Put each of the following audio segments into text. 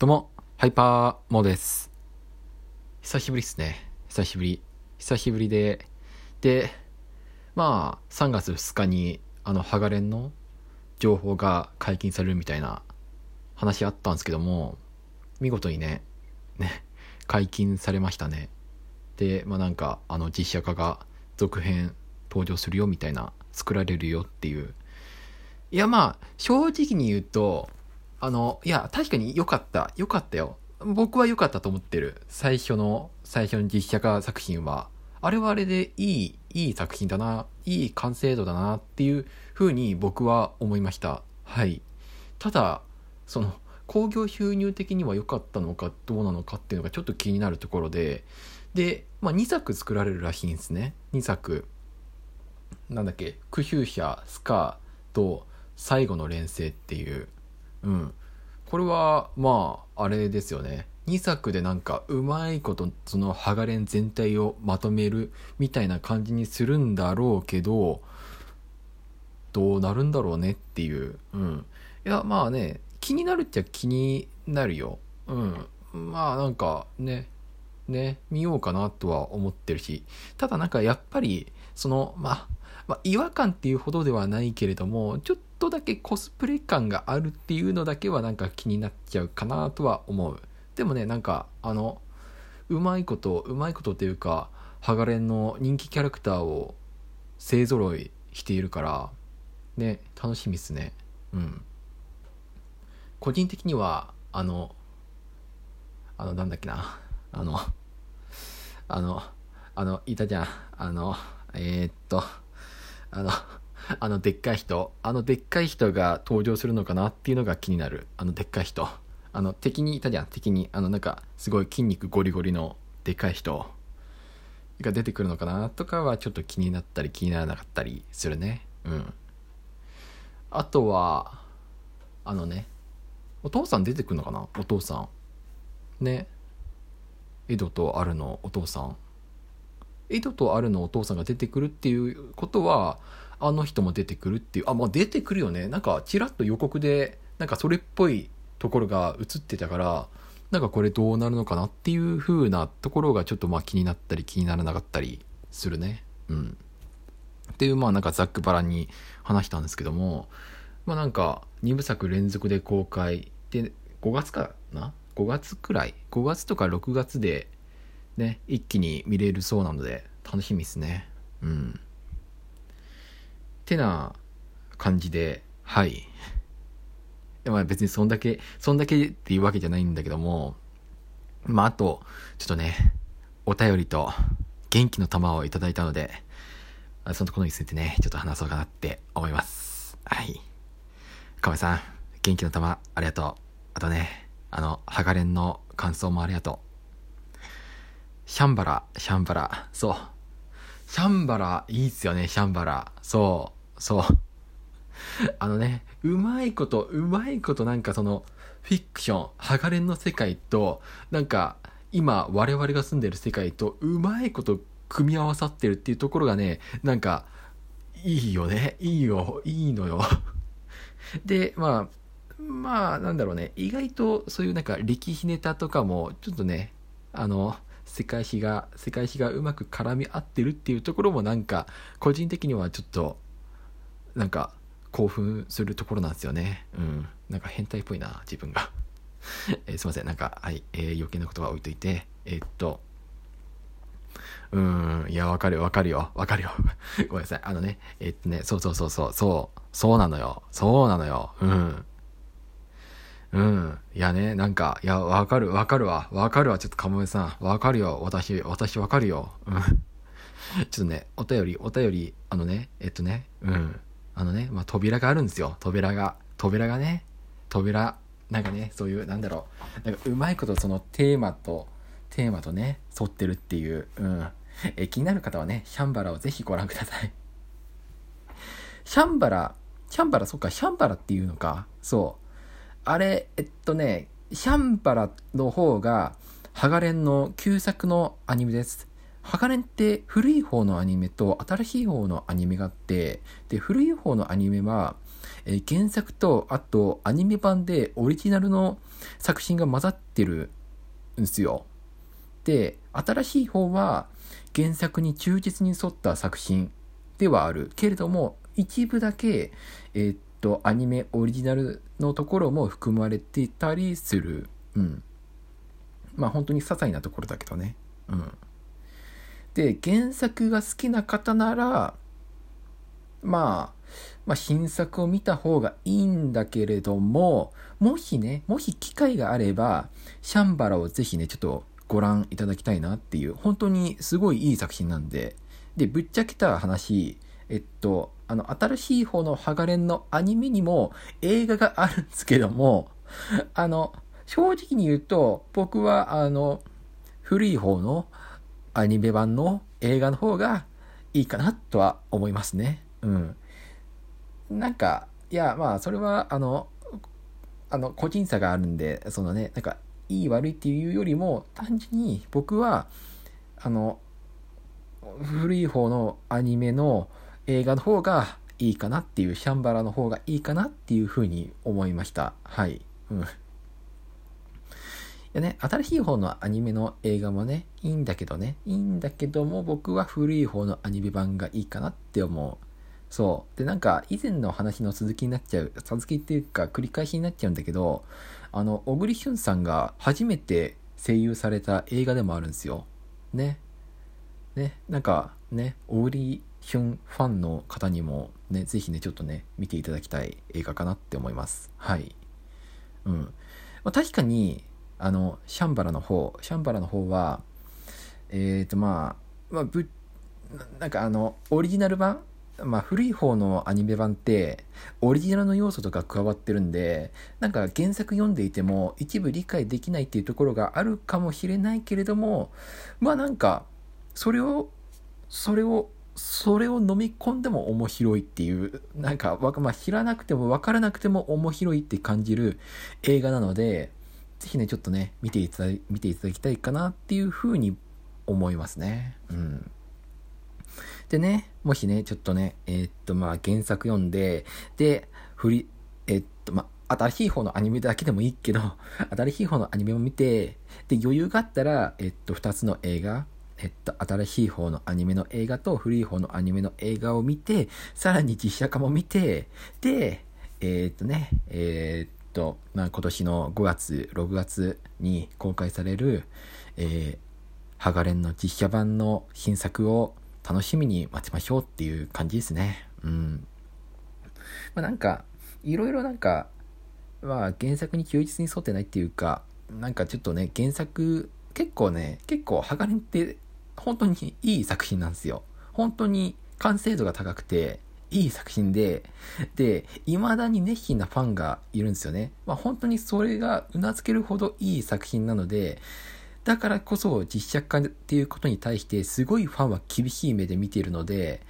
どうも、ハイパーモーです。久しぶりっすね。久しぶり。久しぶりで、で、まあ、3月2日に、あの、ハガレンの情報が解禁されるみたいな話あったんですけども、見事にね、ね、解禁されましたね。で、まあなんか、あの、実写化が続編登場するよみたいな、作られるよっていう。いやまあ、正直に言うと、あの、いや、確かに良かった。良かったよ。僕は良かったと思ってる。最初の、最初の実写化作品は。あれはあれでいい、いい作品だな、いい完成度だなっていう風に僕は思いました。はい。ただ、その、興行収入的には良かったのかどうなのかっていうのがちょっと気になるところで、で、まあ2作作られるらしいんですね。2作。なんだっけ、クヒューシャ、スカーと最後の連成っていう、うん。これは、まあ、あれですよね。2作でなんか、うまいこと、その、ハガレン全体をまとめるみたいな感じにするんだろうけど、どうなるんだろうねっていう。うん。いや、まあね、気になるっちゃ気になるよ。うん。まあ、なんか、ね、ね、見ようかなとは思ってるし。ただなんか、やっぱり、その、まあ、まあ、違和感っていうほどではないけれども、ちょっとだけコスプレ感があるっていうのだけはなんか気になっちゃうかなとは思う。でもね、なんか、あの、うまいこと、うまいことっていうか、ハガレンの人気キャラクターを勢揃いしているから、ね、楽しみっすね。うん。個人的には、あの、あの、なんだっけな、あの、あの、あの、いたじゃん。あの、えー、っと、あの、あのでっかい人、あのでっかい人が登場するのかなっていうのが気になる。あのでっかい人。あの敵にいたじゃん、敵に。あのなんかすごい筋肉ゴリゴリのでっかい人が出てくるのかなとかはちょっと気になったり気にならなかったりするね。うん。あとは、あのね、お父さん出てくるのかな？お父さん。ね。エドとアルのお父さん。エドとアルのお父さんが出てくるっていうことは、あの人も出てくるっていう、あ、まあ出てくるよね。なんか、ちらっと予告で、なんかそれっぽいところが映ってたから、なんかこれどうなるのかなっていう風なところがちょっとまあ気になったり気にならなかったりするね。うん。っていう、まあなんかざっくばらんに話したんですけども、まあなんか2部作連続で公開で、5月かな ?5 月くらい ?5 月とか6月でね、一気に見れるそうなので、楽しみですね。うん。てな感じで、はい。やまあ別にそんだけ、そんだけっていうわけじゃないんだけども、まああと、ちょっとね、お便りと元気の玉をいただいたので、そのところについてね、ちょっと話そうかなって思います。はい。かめさん、元気の玉ありがとう。あとね、あの、ハガレンの感想もありがとう。シャンバラ、シャンバラ、そう。シャンバラ、いいっすよね、シャンバラ。そう、そう。あのね、うまいこと、うまいことなんかその、フィクション、ハガレンの世界と、なんか、今、我々が住んでる世界と、うまいこと組み合わさってるっていうところがね、なんか、いいよね。いいよ、いいのよ。で、まあ、まあ、なんだろうね。意外と、そういうなんか、力ひネタとかも、ちょっとね、あの、世界史が、世界史がうまく絡み合ってるっていうところもなんか、個人的にはちょっと、なんか、興奮するところなんですよね。うん。なんか変態っぽいな、自分が。えーすいません。なんか、はい。えー余計なことは置いといて、えーっと、うん、いや、わかるよ、わかるよ、わかるよ。ごめんなさい。あのね、えーっとね、そうそうそうそう、そう、そうなのよ。そうなのよ。うん。うん。いやね、なんか、いや、わかる、わかるわ。わかるわ、ちょっとかもめさん。わかるよ。私、私わかるよ。うん。ちょっとね、お便り、お便り、あのね、えっとね、うん。あのね、まあ、扉があるんですよ。扉が。扉がね、扉。なんかね、そういう、なんだろう。なんか、うまいことそのテーマと、テーマとね、沿ってるっていう、うん。え、気になる方はね、シャンバラをぜひご覧ください。シャンバラ、シャンバラ、そっか、シャンバラっていうのか。そう。あれ、えっとね、シャンバラの方が、ハガレンの旧作のアニメです。ハガレンって古い方のアニメと新しい方のアニメがあって、で、古い方のアニメは、えー原作と、あとアニメ版でオリジナルの作品が混ざってるんですよ。で、新しい方は原作に忠実に沿った作品ではあるけれども、一部だけ、えー、っと、アニメオリジナルのところも含まれていたりする。うん。まあ本当に些細なところだけどね。うん。で、原作が好きな方なら、まあ、まあ、新作を見た方がいいんだけれども、もしね、もし機会があれば、シャンバラをぜひね、ちょっとご覧いただきたいなっていう、本当にすごいいい作品なんで、で、ぶっちゃけた話、えっと、あの、新しい方のハガレンのアニメにも映画があるんですけども、あの、正直に言うと、僕は、あの、古い方のアニメ版の映画の方がいいかなとは思いますね。うん。なんか、いや、まあ、それは、あの、あの、個人差があるんで、そのね、なんか、いい悪いっていうよりも、単純に僕は、あの、古い方のアニメの映画の方がいいかなっていう、シャンバラの方がいいかなっていうふうに思いました。はい。うん。いやね、新しい方のアニメの映画もね、いいんだけどね、いいんだけども、僕は古い方のアニメ版がいいかなって思う。そう。で、なんか、以前の話の続きになっちゃう、続きっていうか、繰り返しになっちゃうんだけど、あの、小栗旬さんが初めて声優された映画でもあるんですよ。ね。ね。なんか、ね、小栗旬ファンの方にも、ね、ぜひね、ちょっとね、見ていただきたい映画かなって思います。はい。うん。ま、確かに、あの、シャンバラの方、シャンバラの方は、えっ、ー、と、まあ、まあ、ぶ、なんかあの、オリジナル版まあ古い方のアニメ版ってオリジナルの要素とか加わってるんでなんか原作読んでいても一部理解できないっていうところがあるかもしれないけれどもまあなんかそれをそれをそれを飲み込んでも面白いっていうなんか、まあ、知らなくても分からなくても面白いって感じる映画なのでぜひねちょっとね見ていただ見ていただきたいかなっていうふうに思いますね。うん。でね、もしね、ちょっとね、えー、っと、まあ、原作読んで、で、振り、えー、っと、まあ、新しい方のアニメだけでもいいけど、新しい方のアニメを見て、で、余裕があったら、えっと、二つの映画、えっと、新しい方のアニメの映画と古い方のアニメの映画を見て、さらに実写化も見て、で、えー、っとね、えー、っと、まあ、今年の5月、6月に公開される、えー、ハガレンの実写版の新作を楽しみに待ちましょうっていう感じですね。うん。まあなんか、いろいろなんか、まあ原作に忠実に沿ってないっていうか、なんかちょっとね、原作、結構ね、結構、鋼って本当にいい作品なんですよ。本当に完成度が高くて、いい作品で、で、未だに熱心なファンがいるんですよね。まあ本当にそれが頷けるほどいい作品なので、だからこそ実写化っていうことに対してすごいファンは厳しい目で見ているので、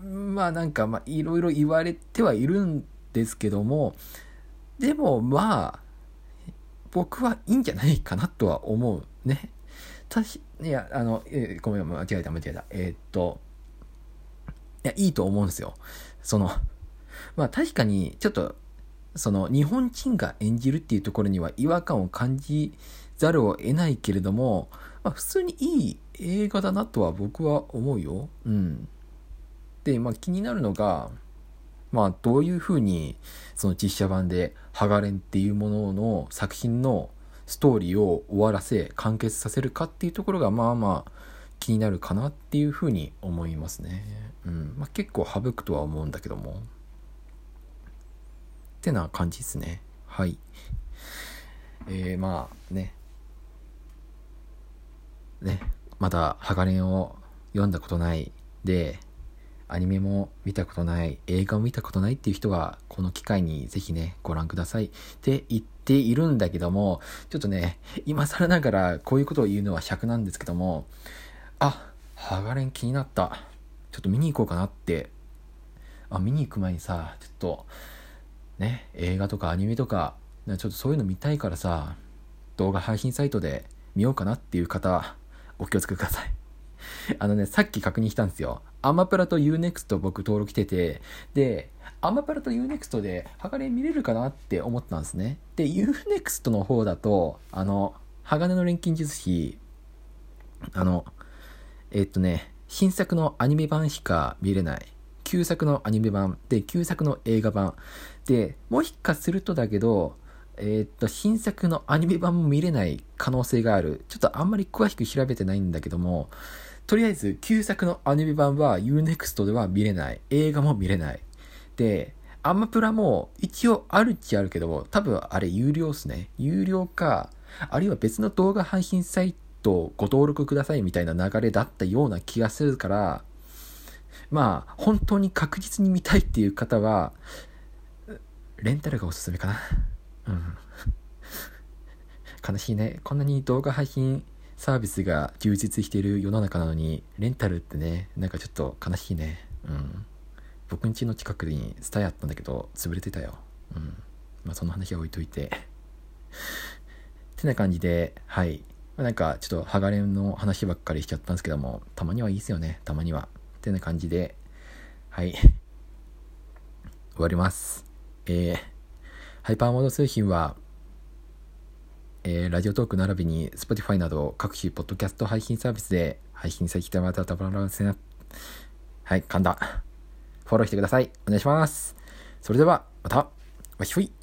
まあなんかまあいろいろ言われてはいるんですけども、でもまあ、僕はいいんじゃないかなとは思うね。たし、いや、あの、えごめん、間違えた、間違えた。えー、っと、いや、いいと思うんですよ。その、まあ確かに、ちょっと、その、日本人が演じるっていうところには違和感を感じざるを得ないけれども、まあ、普通にいい映画だなとは僕は思うよ。うん。で、まあ気になるのが、まあどういうふうにその実写版でハガレンっていうものの作品のストーリーを終わらせ完結させるかっていうところがまあまあ気になるかなっていうふうに思いますね。うん。まあ結構省くとは思うんだけども。ってな感じですね。はい。えー、まあね、ね、まだ鋼を読んだことないで、アニメも見たことない、映画を見たことないっていう人は、この機会にぜひね、ご覧くださいって言っているんだけども、ちょっとね、今更ながらこういうことを言うのは尺なんですけども、あ、ハガレン気になった。ちょっと見に行こうかなって。あ、見に行く前にさ、ちょっと、ね、映画とかアニメとか、ちょっとそういうの見たいからさ、動画配信サイトで見ようかなっていう方、お気をつけください。あのね、さっき確認したんですよ。アマプラと Unext 僕登録してて、で、アマプラと UNEXT で鋼見れるかなって思ったんですね。で、UNEXT の方だと、あの、鋼の錬金術師、あの、えっとね、新作のアニメ版しか見れない。旧作のアニメ版で、旧作の映画版で、もしかするとだけど、えー、っと、新作のアニメ版も見れない可能性がある。ちょっとあんまり詳しく調べてないんだけども、とりあえず、旧作のアニメ版は Unext では見れない。映画も見れない。で、アマプラも一応あるっちゃあるけど、多分あれ有料っすね。有料か、あるいは別の動画配信サイトご登録くださいみたいな流れだったような気がするから、まあ、本当に確実に見たいっていう方は、レンタルがおすすめかな。うん。悲しいね。こんなに動画配信サービスが充実している世の中なのに、レンタルってね、なんかちょっと悲しいね。うん。僕ん家の近くにスタヤあったんだけど、潰れてたよ。うん。まあその話は置いといて。ってな感じで、はい。なんかちょっとハガレンの話ばっかりしちゃったんですけども、たまにはいいですよね。たまには。ってな感じで、はい。終わります。えー、ハイパーモード通信は、えー、ラジオトーク並びに Spotify など各種ポッドキャスト配信サービスで配信されてまたたばらせな。はい、噛んだ。フォローしてください。お願いします。それでは、また、わひほい。